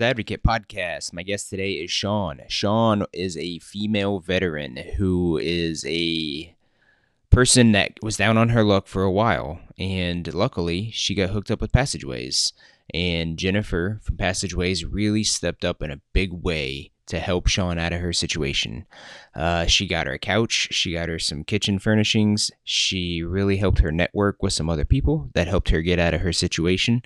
Advocate podcast. My guest today is Shawn. Shawn is a female veteran who is a person that was down on her luck for a while, and luckily she got hooked up with Passageways. And Jennifer from Passageways really stepped up in a big way to help Shawn out of her situation. Uh, she got her a couch, she got her some kitchen furnishings, she really helped her network with some other people that helped her get out of her situation.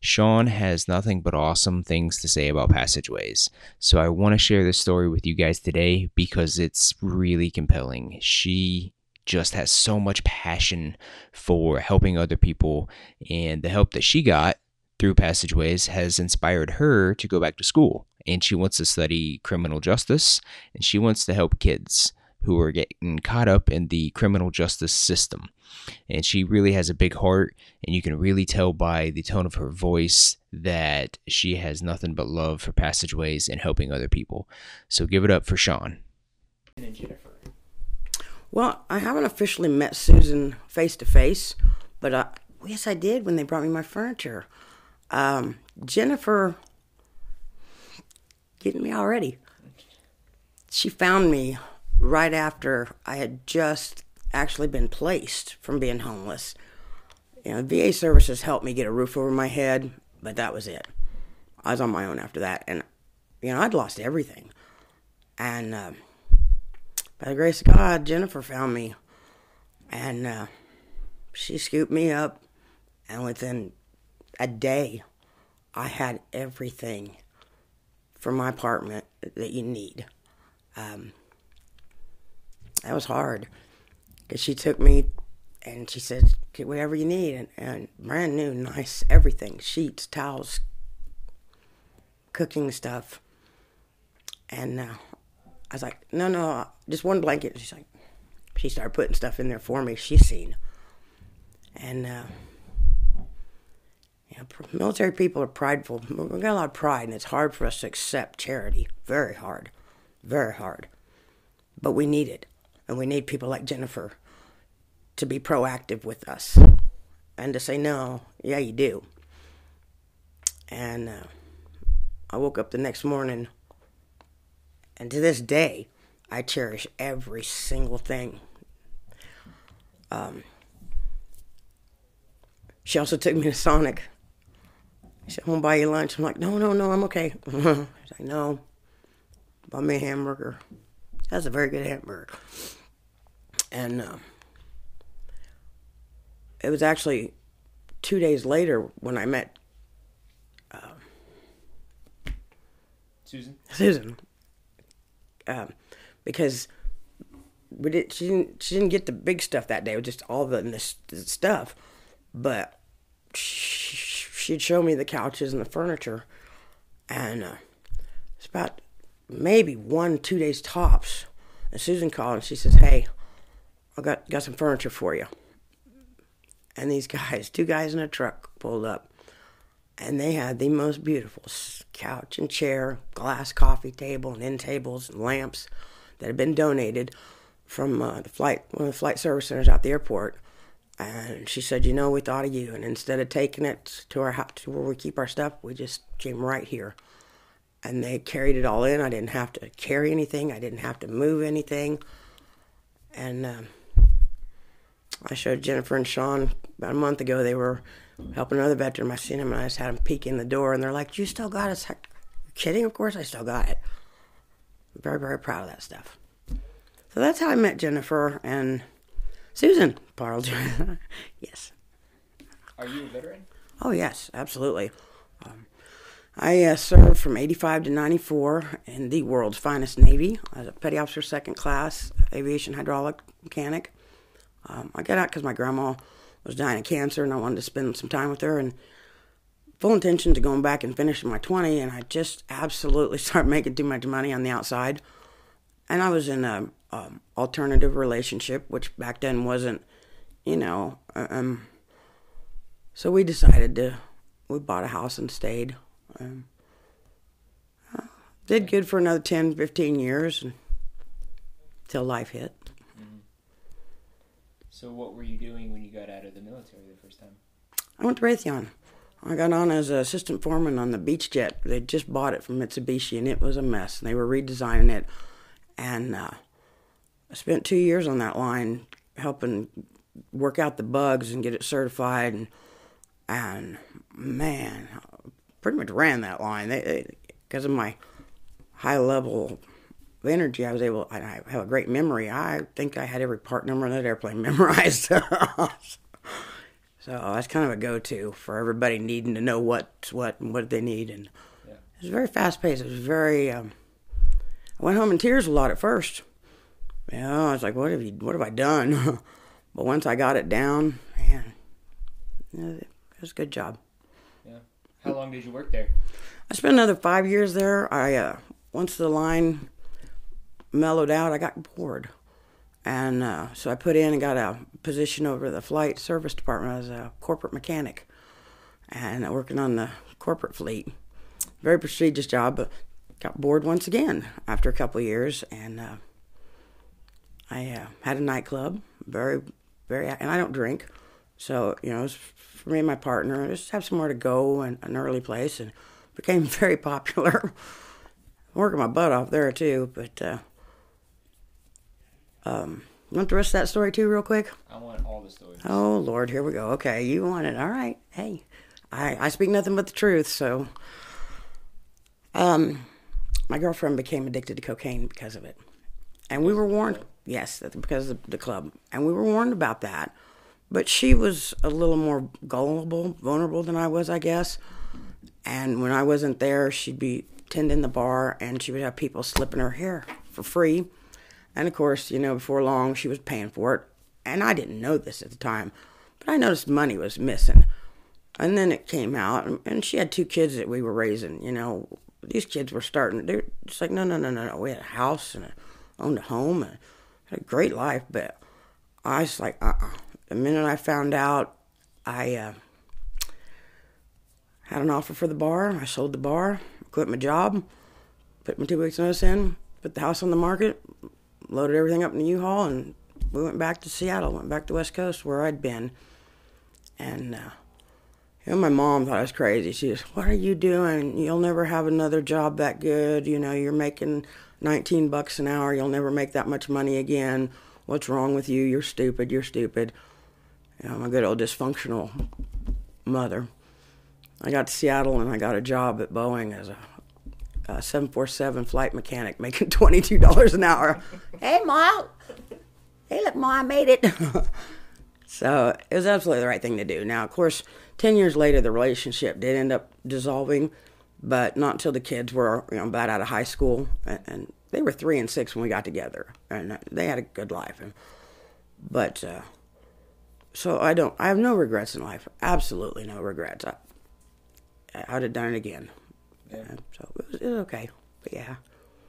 Shawn has nothing but awesome things to say about passageways. So I want to share this story with you guys today because it's really compelling. She just has so much passion for helping other people, and the help that she got through passageways has inspired her to go back to school. And she wants to study criminal justice and she wants to help kids who are getting caught up in the criminal justice system. And she really has a big heart, and you can really tell by the tone of her voice that she has nothing but love for passageways and helping other people. So give it up for Shawn. And Jennifer. Well, I haven't officially met Susan face to face, but uh, yes, I did when they brought me my furniture. Um, Jennifer, getting me already. She found me right after I had just actually been placed from being homeless. You know, VA services helped me get a roof over my head, but that was it. I was on my own after that, and you know I'd lost everything. And uh, by the grace of God, Jennifer found me, and uh, she scooped me up, and within a day, I had everything for my apartment that you need. Um, that was hard because she took me and she said, "Get whatever you need," and, and brand new, nice everything, sheets, towels, cooking stuff. And uh, I was like, "No, no, just one blanket." She's like, she started putting stuff in there for me. She's seen, and uh, military people are prideful. We've got a lot of pride, and it's hard for us to accept charity. Very hard, very hard. But we need it. And we need people like Jennifer to be proactive with us and to say, no, yeah, you do. And uh, I woke up the next morning, and to this day, I cherish every single thing. Um, she also took me to Sonic. She said, I want to buy you lunch. I'm like, no, no, no, I'm okay. She's like, no, buy me a hamburger. That's a very good hamburger and uh, it was actually two days later when I met uh, Susan. Susan, um, because we did. She didn't. She didn't get the big stuff that day. It was just all the, the, the stuff, but she, she'd show me the couches and the furniture, and uh, it's about maybe one two days tops. And Susan called and she says, "Hey." I got got some furniture for you. And these guys, two guys in a truck, pulled up, and they had the most beautiful couch and chair, glass coffee table, and end tables and lamps that had been donated from uh, the flight one of the flight service centers out the airport. And she said, "You know, we thought of you, and instead of taking it to our house, where we keep our stuff, we just came right here." And they carried it all in. I didn't have to carry anything. I didn't have to move anything. And um, I showed Jennifer and Sean about a month ago. They were helping another veteran. I seen him and I just had him peek in the door, and they're like, "You still got it?" Like, kidding? Of course I still got it. Very very proud of that stuff. So that's how I met Jennifer and Susan Yes. Are you a veteran? Oh yes, absolutely. Um, I uh, served from 85 to 94 in the world's finest Navy as a petty officer second class aviation hydraulic mechanic. Um, I got out because my grandma was dying of cancer, and I wanted to spend some time with her. And full intention to going back and finishing my 20, and I just absolutely started making too much money on the outside. And I was in a um, alternative relationship, which back then wasn't, you know. Um, so we decided to, we bought a house and stayed. Um, uh, did good for another 10, 15 years until life hit. So, what were you doing when you got out of the military the first time? I went to Raytheon. I got on as an assistant foreman on the Beechjet. They just bought it from Mitsubishi, and it was a mess. And they were redesigning it, and uh, I spent two years on that line helping work out the bugs and get it certified. And, and man, pretty much ran that line. They, because of my high level of energy, I was able. I have a great memory. I think I had every part number on that airplane memorized. so that's kind of a go-to for everybody needing to know what's what and what they need. And yeah. it was very fast paced. It was very. Um, I went home in tears a lot at first. You know, I was like, "What have you? What have I done?" but once I got it down, man, it was a good job. Yeah. How long did you work there? I spent another five years there. I uh, once the line mellowed out, I got bored, and uh, so I put in and got a position over the flight service department as a corporate mechanic, and working on the corporate fleet. Very prestigious job, but got bored once again after a couple years, and uh, I uh, had a nightclub. Very, very, and I don't drink, so you know, for me and my partner, just have somewhere to go and an early place and became very popular. Working my butt off there too, but uh, um, you want the rest of that story too, real quick? I want all the stories. Oh Lord, here we go. Okay, you want it? All right. Hey, I I speak nothing but the truth. So, um, my girlfriend became addicted to cocaine because of it, and we were warned. Yes, because of the club, and we were warned about that. But she was a little more gullible, vulnerable than I was, I guess. And when I wasn't there, she'd be tending the bar and she would have people slipping her hair for free. And of course, you know, before long, she was paying for it. And I didn't know this at the time, but I noticed money was missing. And then it came out, and she had two kids that we were raising. You know, these kids were starting, they're just like, no, no, no, no, no. We had a house and a, owned a home and had a great life, but I was like, uh uh-uh. uh The minute I found out, I, uh, had an offer for the bar. I sold the bar, quit my job, put my two weeks notice in, put the house on the market, loaded everything up in the U-Haul, and we went back to Seattle. Went back to West Coast where I'd been, and uh, you know, my mom thought I was crazy. She says, "What are you doing? You'll never have another job that good. You know, you're making 19 bucks an hour. You'll never make that much money again. What's wrong with you? You're stupid. You're stupid." You know, my good old dysfunctional mother. I got to Seattle and I got a job at Boeing as a, a 747 flight mechanic making $22 an hour. hey, Mom. Hey, look, Mom, I made it. so it was absolutely the right thing to do. Now, of course, 10 years later, the relationship did end up dissolving, but not until the kids were you know, about out of high school. And, and they were three and six when we got together, and they had a good life. And, but, uh, so I don't, I have no regrets in life. Absolutely no regrets. I, I'd have done it again. Yeah. so it was, it was okay. But yeah.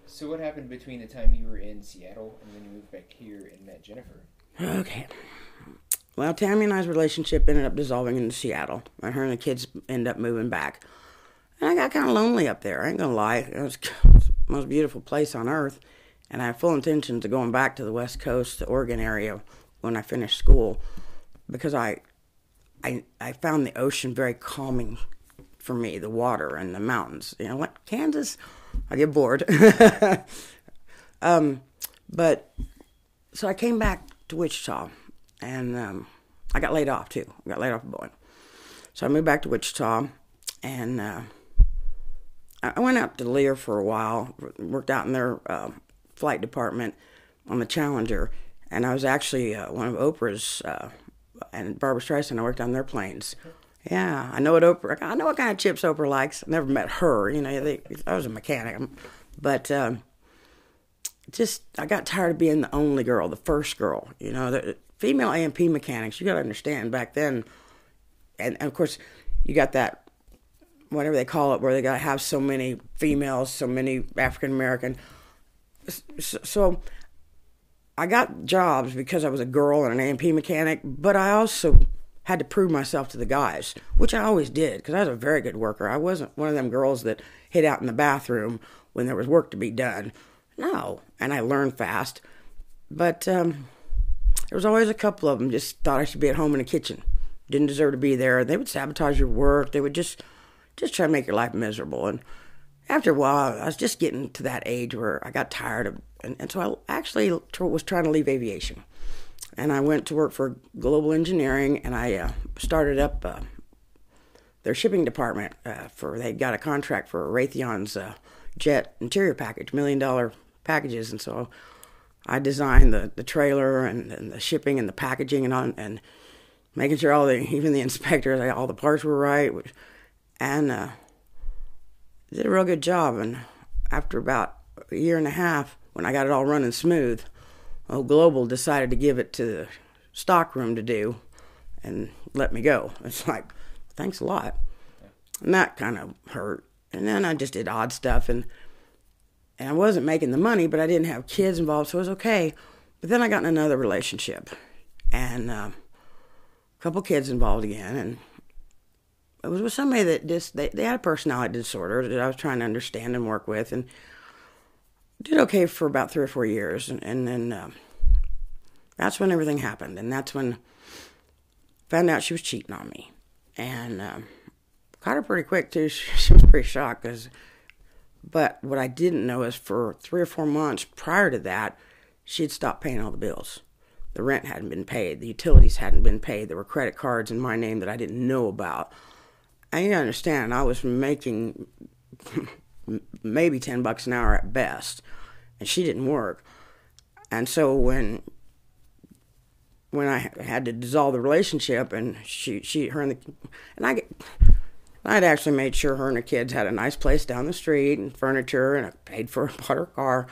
So what happened between the time you were in Seattle and then you moved back here and met Jennifer? Okay. Well, Tammy and I's relationship ended up dissolving in Seattle, and her and the kids ended up moving back. And I got kind of lonely up there. I ain't gonna lie. It was the most beautiful place on earth, and I have full intentions of going back to the West Coast, the Oregon area, when I finish school, because I, I, I found the ocean very calming for me, the water and the mountains. You know, like Kansas, I get bored. um, but so I came back to Wichita, and um, I got laid off too. I got laid off of Boeing. So I moved back to Wichita, and uh, I went up to Lear for a while. Worked out in their uh, flight department on the Challenger, and I was actually uh, one of Oprah's uh, and Barbra Streisand. I worked on their planes. Yeah, I know what Oprah. I know what kind of chips Oprah likes. I never met her. You know, they, I was a mechanic, but um, just I got tired of being the only girl, the first girl. You know, the female A&P mechanics. You got to understand back then, and, and of course, you got that whatever they call it, where they got to have so many females, so many African American. So, so I got jobs because I was a girl and an A&P mechanic, but I also had to prove myself to the guys, which I always did because I was a very good worker. I wasn't one of them girls that hid out in the bathroom when there was work to be done. No, and I learned fast. But um, there was always a couple of them just thought I should be at home in the kitchen didn't deserve to be there. They would sabotage your work. They would just just trying to make your life miserable. And after a while, I was just getting to that age where I got tired of, and, and so I actually was trying to leave aviation. And I went to work for Global Engineering, and I uh, started up uh, their shipping department uh, for. They got a contract for Raytheon's uh, jet interior package, million dollar packages, and so I designed the, the trailer and, and the shipping and the packaging and on and making sure all the even the inspectors all the parts were right, and uh, did a real good job. And after about a year and a half, when I got it all running smooth, well, Global decided to give it to the stockroom to do, and let me go. It's like, thanks a lot, and that kind of hurt. And then I just did odd stuff and and I wasn't making the money, but I didn't have kids involved, so it was okay. But then I got in another relationship, and uh, a couple kids involved again, and it was with somebody that just they, they had a personality disorder that I was trying to understand and work with, and did okay for about three or four years, and, and then uh, that's when everything happened, and that's when found out she was cheating on me, and uh, caught her pretty quick too. She, she was pretty shocked because but what I didn't know is for three or four months prior to that, she had stopped paying all the bills. The rent hadn't been paid, the utilities hadn't been paid, there were credit cards in my name that I didn't know about. And you understand, I was making maybe 10 bucks an hour at best, and she didn't work. And so when when I had to dissolve the relationship, and she, she, her and the, and I, I'd actually made sure her and her kids had a nice place down the street and furniture, and I paid for bought her car.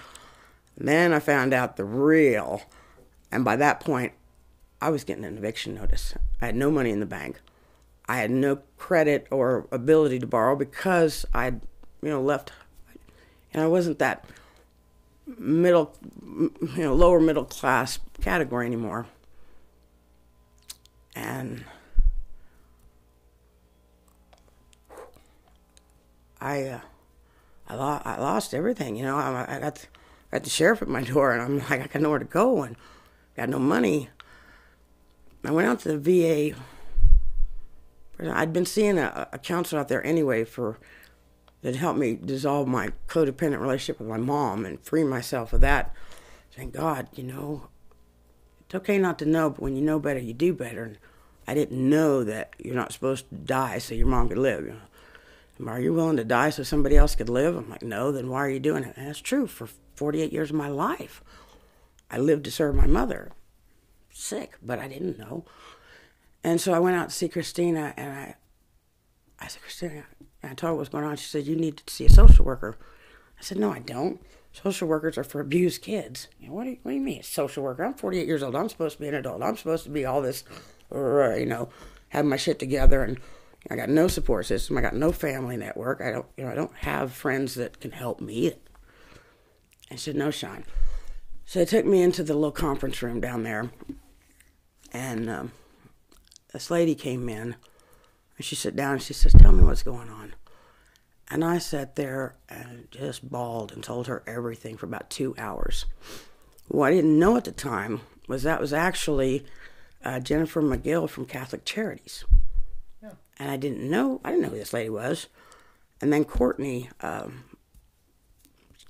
And then I found out the real, and by that point, I was getting an eviction notice. I had no money in the bank. I had no credit or ability to borrow because I'd, you know, left, and I wasn't that middle, you know, lower middle class category anymore. And I, uh, I, lo- I lost everything. You know, I, I got, got the sheriff at my door, and I'm like, I got nowhere to go, and got no money. I went out to the VA. I'd been seeing a, a counselor out there anyway for that helped me dissolve my codependent relationship with my mom and free myself of that. Thank God, you know, it's okay not to know, but when you know better, you do better. And I didn't know that you're not supposed to die so your mom could live. You know? Are you willing to die so somebody else could live? I'm like, No, then why are you doing it? And that's true. For 48 years of my life, I lived to serve my mother. Sick, but I didn't know. And so I went out to see Christina and I, I said, Christina, and I told her what's going on. She said, You need to see a social worker. I said, No, I don't. Social workers are for abused kids. You know, what, do you, what do you mean, social worker? I'm 48 years old. I'm supposed to be an adult. I'm supposed to be all this, you know, have my shit together and I got no support system. I got no family network. I don't, you know, I don't have friends that can help me. I said, no, Shawn. So they took me into the little conference room down there, and um, this lady came in, and she sat down and she says, "Tell me what's going on." And I sat there and just bawled and told her everything for about two hours. What I didn't know at the time was that was actually uh, Jennifer McGill from Catholic Charities Yeah. and I didn't know I didn't know who this lady was. And then Courtney, um,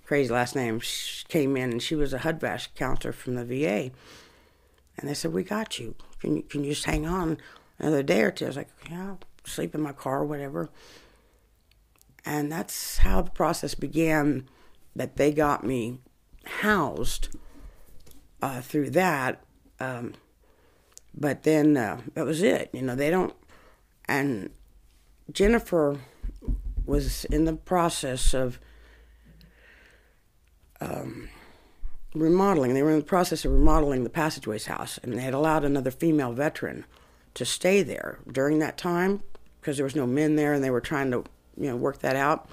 crazy last name, came in and she was a HUD-VASH counselor from the VA. And they said, "We got you. Can you can you just hang on another day or two? I was like, "Yeah, I'll sleep in my car, or whatever." And that's how the process began. That they got me housed uh, through that. Um, but then uh, that was it. You know, they don't and Jennifer was in the process of um, remodeling. They were in the process of remodeling the passageways house, and they had allowed another female veteran to stay there during that time because there was no men there, and they were trying to you know work that out.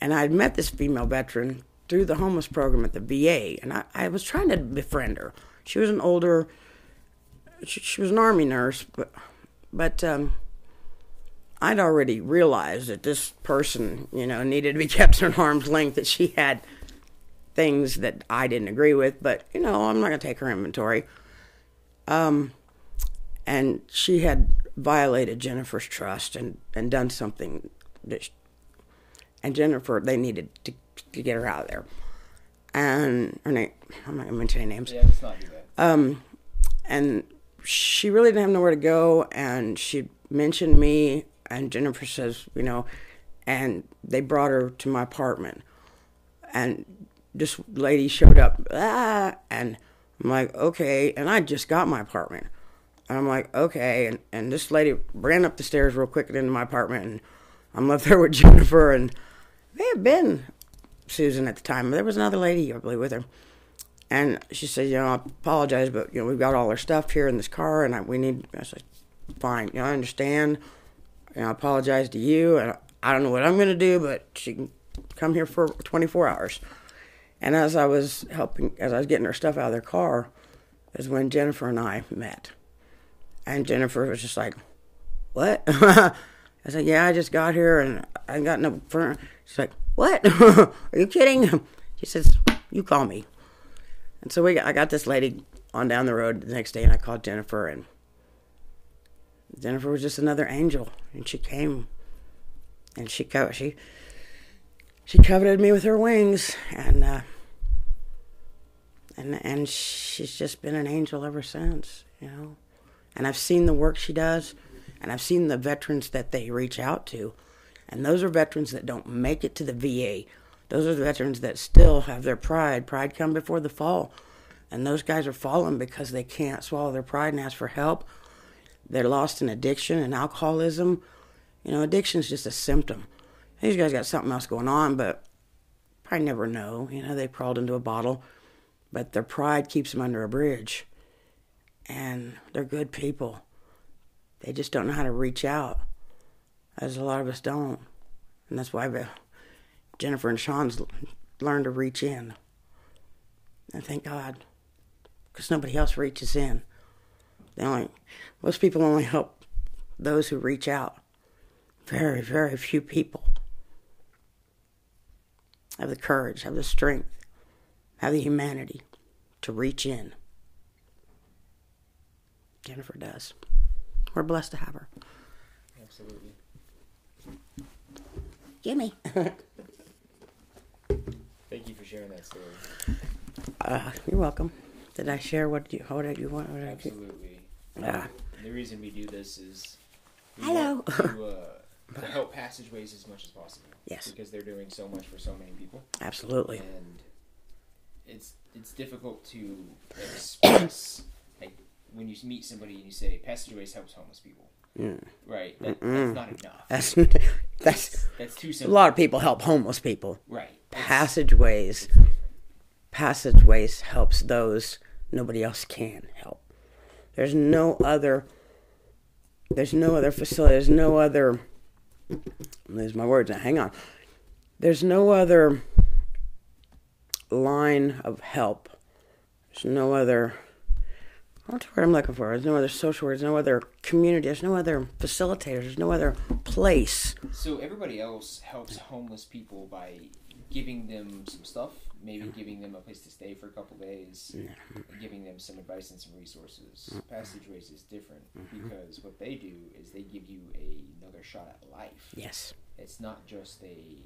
And I had met this female veteran through the homeless program at the VA, and I, I was trying to befriend her. She was an older, she, she was an army nurse, but but um, I'd already realized that this person, you know, needed to be kept at arm's length, that she had things that I didn't agree with, but, you know, I'm not going to take her inventory. Um, and she had violated Jennifer's trust and, and done something that, and Jennifer, they needed to, to get her out of there. And her name, I'm not going to mention any names. Yeah, let's not do that. Um, and she really didn't have nowhere to go, and she mentioned me, and Jennifer says, you know, and they brought her to my apartment, and this lady showed up, ah, and I'm like, okay, and I just got my apartment. And I'm like, okay, and, and this lady ran up the stairs real quick and into my apartment, and I'm left there with Jennifer, and they had been Susan at the time. But there was another lady, I believe, with her. And she said, you know, I apologize, but, you know, we've got all our stuff here in this car, and I, we need, I said, fine, you know, I understand. And I apologize to you, and I don't know what I'm going to do, but she can come here for 24 hours. And as I was helping, as I was getting her stuff out of their car, is when Jennifer and I met. And Jennifer was just like, What? I said, Yeah, I just got here and I got no furniture. She's like, What? Are you kidding? She says, You call me. And so we, I got this lady on down the road the next day and I called Jennifer and Jennifer was just another angel and she came and she she she coveted me with her wings and uh, and and she's just been an angel ever since, you know. And I've seen the work she does, and I've seen the veterans that they reach out to, and those are veterans that don't make it to the VA. Those are the veterans that still have their pride. Pride come before the fall, and those guys are falling because they can't swallow their pride and ask for help. They're lost in addiction and alcoholism. You know, addiction is just a symptom. These guys got something else going on, but probably never know. You know, they crawled into a bottle but their pride keeps them under a bridge. And they're good people. They just don't know how to reach out, as a lot of us don't. And that's why Jennifer and Sean's learned to reach in. And thank God, because nobody else reaches in. They only, most people only help those who reach out. Very, very few people have the courage, have the strength have the humanity to reach in. Jennifer does. We're blessed to have her. Absolutely. Gimme. Thank you for sharing that story. Uh, you're welcome. Did I share what you what did you want? What Absolutely. Yeah. The reason we do this is Hello. want to, uh, to help passageways as much as possible. Yes. Because they're doing so much for so many people, Absolutely. and it's it's difficult to express like when you meet somebody and you say passageways helps homeless people. Mm. Right. That, that's not enough. That's that's That's too simple. a lot of people help homeless people. Right. That's- Passageways passageways helps those nobody else can help. There's no other there's no other facility, there's no other lose my words hang on. There's no other line of help. There's no other what's the word I'm looking for? There's no other social there's no other community, there's no other facilitators, there's no other place. So everybody else helps homeless people by giving them some stuff, maybe giving them a place to stay for a couple days, giving them some advice and some resources. Passageways is different because what they do is they give you a, another shot at life. Yes. It's not just a,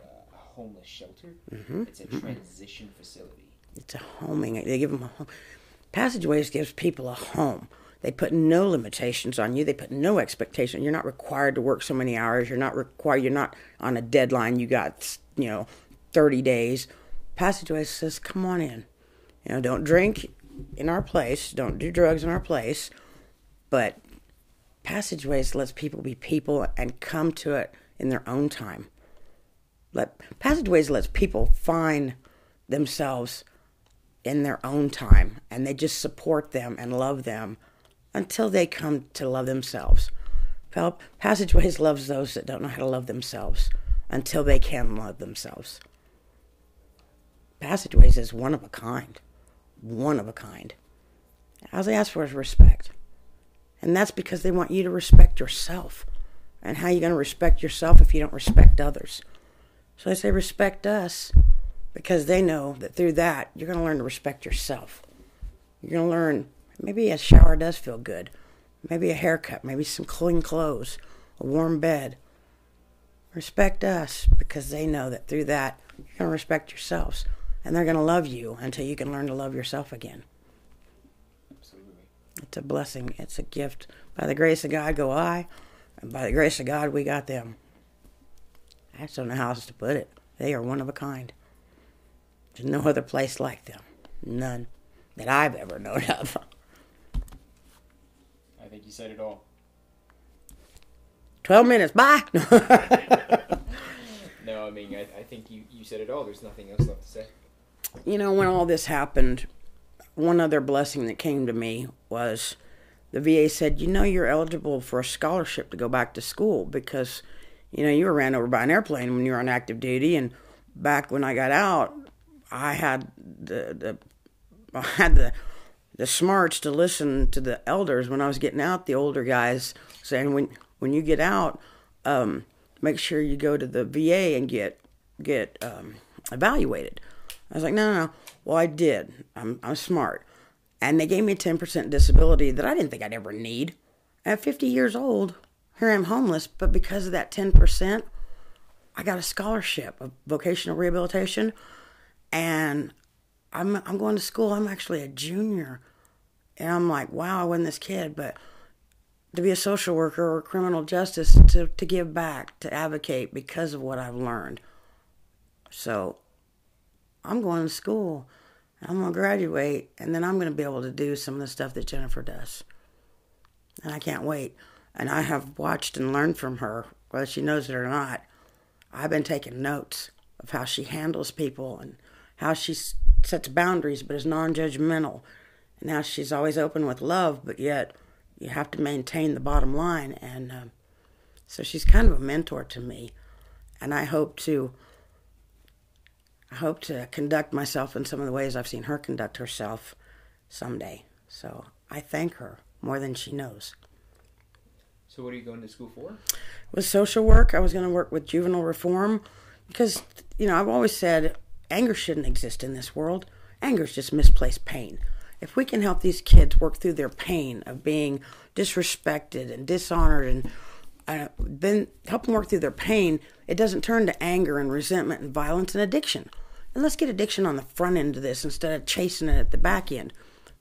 uh, a homeless shelter; Mm-hmm. it's a transition facility. It's a homing. They give them a home. Passageways gives people a home. They put no limitations on you. They put no expectation. You're not required to work so many hours. You're not required. You're not on a deadline. You got you know, thirty days. Passageways says, "Come on in. You know, don't drink in our place. Don't do drugs in our place." But passageways lets people be people and come to it in their own time. Let passageways lets people find themselves in their own time and they just support them and love them until they come to love themselves. Passageways loves those that don't know how to love themselves until they can love themselves. Passageways is one of a kind. One of a kind. All they ask for is respect. And that's because they want you to respect yourself. And how are you going to respect yourself if you don't respect others? So they say respect us because they know that through that you're going to learn to respect yourself. You're going to learn maybe a shower does feel good. maybe a haircut, maybe some clean clothes, a warm bed. Respect us because they know that through that you're going to respect yourselves and they're going to love you until you can learn to love yourself again. Absolutely. It's a blessing, it's a gift. By the grace of God go I, and by the grace of God we got them. I just don't know how else to put it. They are one of a kind. There's no other place like them. None that I've ever known of. I think you said it all. 12 minutes, bye! No, I mean, I, I think you, you said it all. There's nothing else left to say. You know, when all this happened, one other blessing that came to me was the VA said, you know, you're eligible for a scholarship to go back to school because, you know, you were ran over by an airplane when you were on active duty. And back when I got out, I had the, the I had the, the smarts to listen to the elders when I was getting out, the older guys saying, when, when you get out, um, make sure you go to the VA and get, get, um, evaluated. I was like, no, no, no. Well, I did. I'm, I'm smart. And they gave me a 10% disability that I didn't think I'd ever need. At 50 years old, here I'm homeless, but because of that 10%, I got a scholarship of vocational rehabilitation. And I'm, I'm going to school. I'm actually a junior. And I'm like, wow, I wasn't this kid, but to be a social worker or criminal justice, to, to give back, to advocate because of what I've learned. So I'm going to school. I'm going to graduate, and then I'm going to be able to do some of the stuff that Jennifer does. And I can't wait. And I have watched and learned from her, whether she knows it or not. I've been taking notes of how she handles people and how she sets boundaries but is non judgmental, and how she's always open with love, but yet you have to maintain the bottom line. And um, so she's kind of a mentor to me. And I hope to I hope to conduct myself in some of the ways I've seen her conduct herself someday. So I thank her more than she knows. So, what are you going to school for? With social work, I was going to work with juvenile reform because, you know, I've always said anger shouldn't exist in this world. Anger is just misplaced pain. If we can help these kids work through their pain of being disrespected and dishonored and uh, then help them work through their pain, it doesn't turn to anger and resentment and violence and addiction. And let's get addiction on the front end of this instead of chasing it at the back end.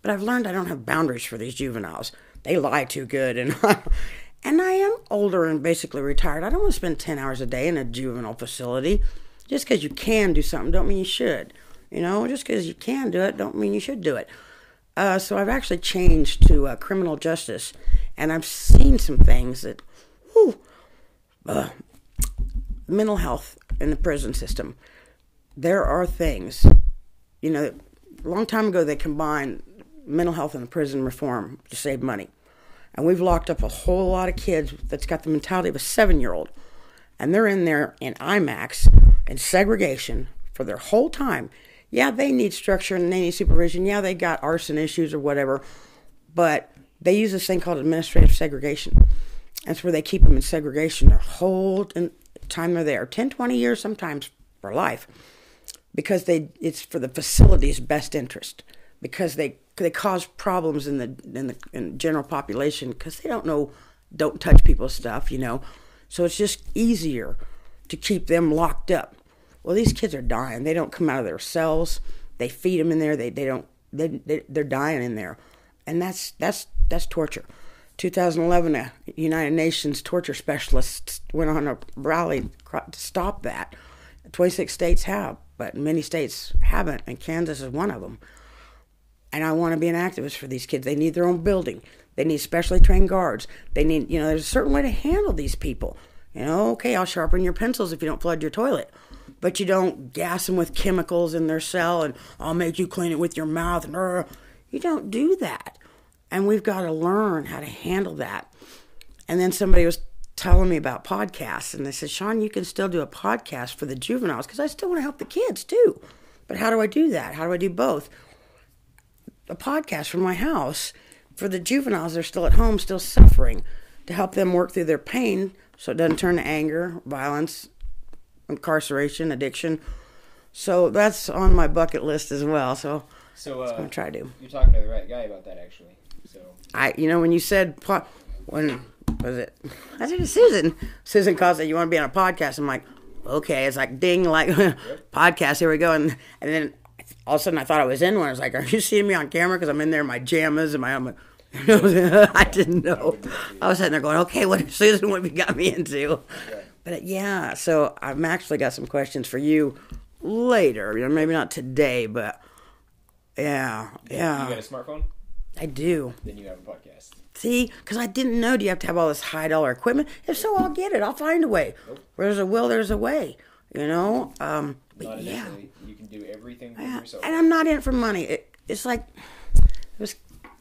But I've learned I don't have boundaries for these juveniles. They lie too good, and and I am older and basically retired. I don't want to spend ten hours a day in a juvenile facility. Just because you can do something, don't mean you should. You know, just because you can do it, don't mean you should do it. Uh, so I've actually changed to uh, criminal justice, and I've seen some things that, whew, uh, mental health in the prison system. There are things, you know, a long time ago they combined mental health and prison reform to save money. And we've locked up a whole lot of kids that's got the mentality of a seven year old. And they're in there in IMAX and segregation for their whole time. Yeah, they need structure and they need supervision. Yeah, they got arson issues or whatever. But they use this thing called administrative segregation. That's where they keep them in segregation their whole time they're there 10, 20 years, sometimes for life. Because they, it's for the facility's best interest. Because they they cause problems in the in the in general population because they don't know don't touch people's stuff, you know. So it's just easier to keep them locked up. Well, these kids are dying. They don't come out of their cells. They feed them in there. They they don't they, they they're dying in there, and that's that's that's torture. 2011, a United Nations torture specialists went on a rally to stop that. 26 states have, but many states haven't, and Kansas is one of them and I want to be an activist for these kids. They need their own building. They need specially trained guards. They need, you know, there's a certain way to handle these people. You know, okay, I'll sharpen your pencils if you don't flood your toilet, but you don't gas them with chemicals in their cell and I'll make you clean it with your mouth. You don't do that. And we've got to learn how to handle that. And then somebody was telling me about podcasts, and they said, Shawn, you can still do a podcast for the juveniles because I still want to help the kids too. But how do I do that? How do I do both? a podcast from my house for the juveniles that are still at home, still suffering, to help them work through their pain so it doesn't turn to anger, violence, incarceration, addiction. So that's on my bucket list as well. So, So, I'm uh, going to try to you're talking to the right guy about that, actually. So I, you know, when you said po- when was it? I said Susan. Susan calls it. You want to be on a podcast? I'm like, okay. It's like ding, like podcast. Here we go. And and then all of a sudden I thought I was in one. I was like, are you seeing me on camera? Because I'm in there in my jammas and my. I'm like, I didn't know. I was sitting there going, okay, what Susan what you got me into? But uh, yeah, so I've actually got some questions for you later. You know, maybe not today, but yeah, yeah. You got a smartphone? I do. Then you have a podcast. See, because I didn't know. Do you have to have all this high dollar equipment? If so, I'll get it. I'll find a way. Where there's a will, there's a way. You know. Um, but Not yeah. You can do everything for yeah. yourself. and I'm not in it for money. It, it's like it was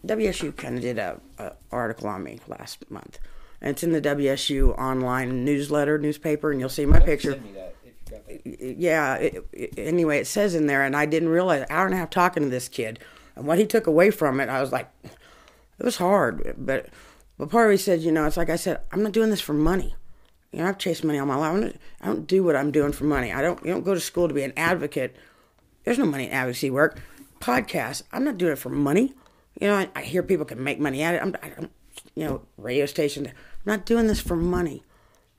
WSU kind of did a, a article on me last month, and it's in the WSU online newsletter newspaper, and you'll see my picture. Send me that if you got that. yeah. It, it, anyway, it says in there, and I didn't realize an hour and a half talking to this kid, and what he took away from it, I was like, it was hard. But but part of me said, you know, it's like I said, I'm not doing this for money. You know, I've chased money all my life. I don't do what I'm doing for money. I don't. You don't go to school to be an advocate. There's no money in advocacy work. Podcast. I'm not doing it for money. You know, I, I hear people can make money at it. I'm, I don't, you know, radio station. I'm not doing this for money.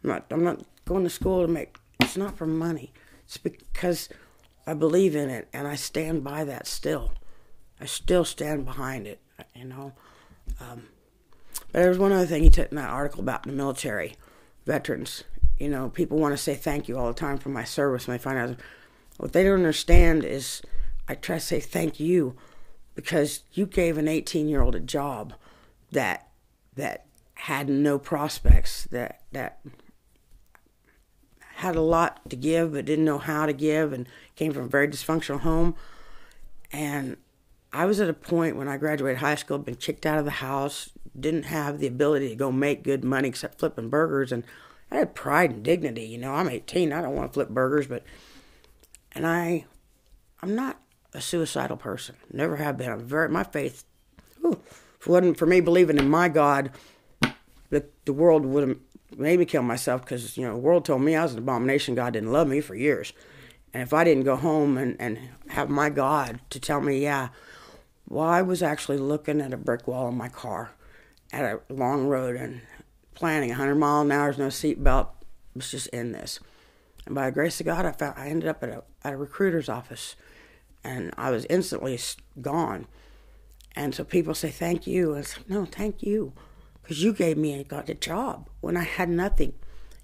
I'm not. I'm not going to school to make. It's not for money. It's because I believe in it and I stand by that still. I still stand behind it. You know. Um, but there was one other thing he took in that article about the military veterans. You know, people want to say thank you all the time for my service, and they find out what they don't understand is I try to say thank you because you gave an 18 year old a job that that had no prospects that that had a lot to give but didn't know how to give and came from a very dysfunctional home and I was at a point when I graduated high school, been kicked out of the house, didn't have the ability to go make good money except flipping burgers, and I had pride and dignity. You know, I'm 18, I don't want to flip burgers, but and I, I'm not a suicidal person. Never have been. I'm very my faith. Whew, if it wasn't for me believing in my God, the the world would have made me kill myself because you know the world told me I was an abomination. God didn't love me for years, and if I didn't go home and and have my God to tell me, yeah well, I was actually looking at a brick wall in my car at a long road and planning 100 mile an hour, no seatbelt, was just in this. And by the grace of God, I found I ended up at a, at a recruiter's office, and I was instantly gone. And so people say thank you. It's like, no, thank you, because you gave me a, got a job when I had nothing.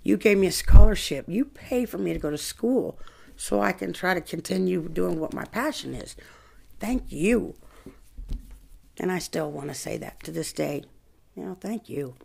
You gave me a scholarship. You paid for me to go to school, so I can try to continue doing what my passion is. Thank you. And I still want to say that to this day. You know, thank you.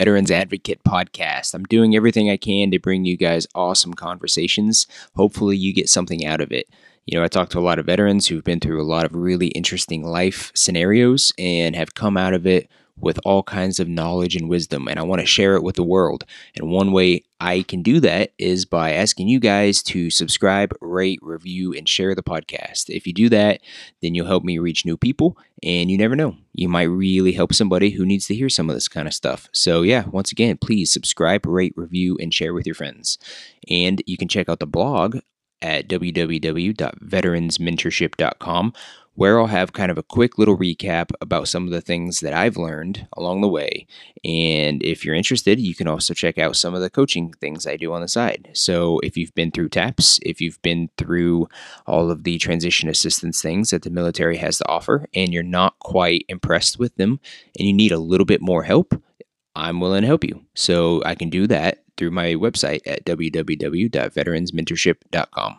Veterans Advocate podcast. I'm doing everything I can to bring you guys awesome conversations. Hopefully, you get something out of it. You know, I talk to a lot of veterans who've been through a lot of really interesting life scenarios and have come out of it with all kinds of knowledge and wisdom, and I want to share it with the world. And one way I can do that is by asking you guys to subscribe, rate, review, and share the podcast. If you do that, then you'll help me reach new people, and you never know, you might really help somebody who needs to hear some of this kind of stuff. So, yeah, once again, please subscribe, rate, review, and share with your friends. And you can check out the blog at www.veteransmentorship.com where I'll have kind of a quick little recap about some of the things that I've learned along the way. And if you're interested, you can also check out some of the coaching things I do on the side. So if you've been through TAPS, if you've been through all of the transition assistance things that the military has to offer, and you're not quite impressed with them and you need a little bit more help, I'm willing to help you. So I can do that through my website at www.veteransmentorship.com.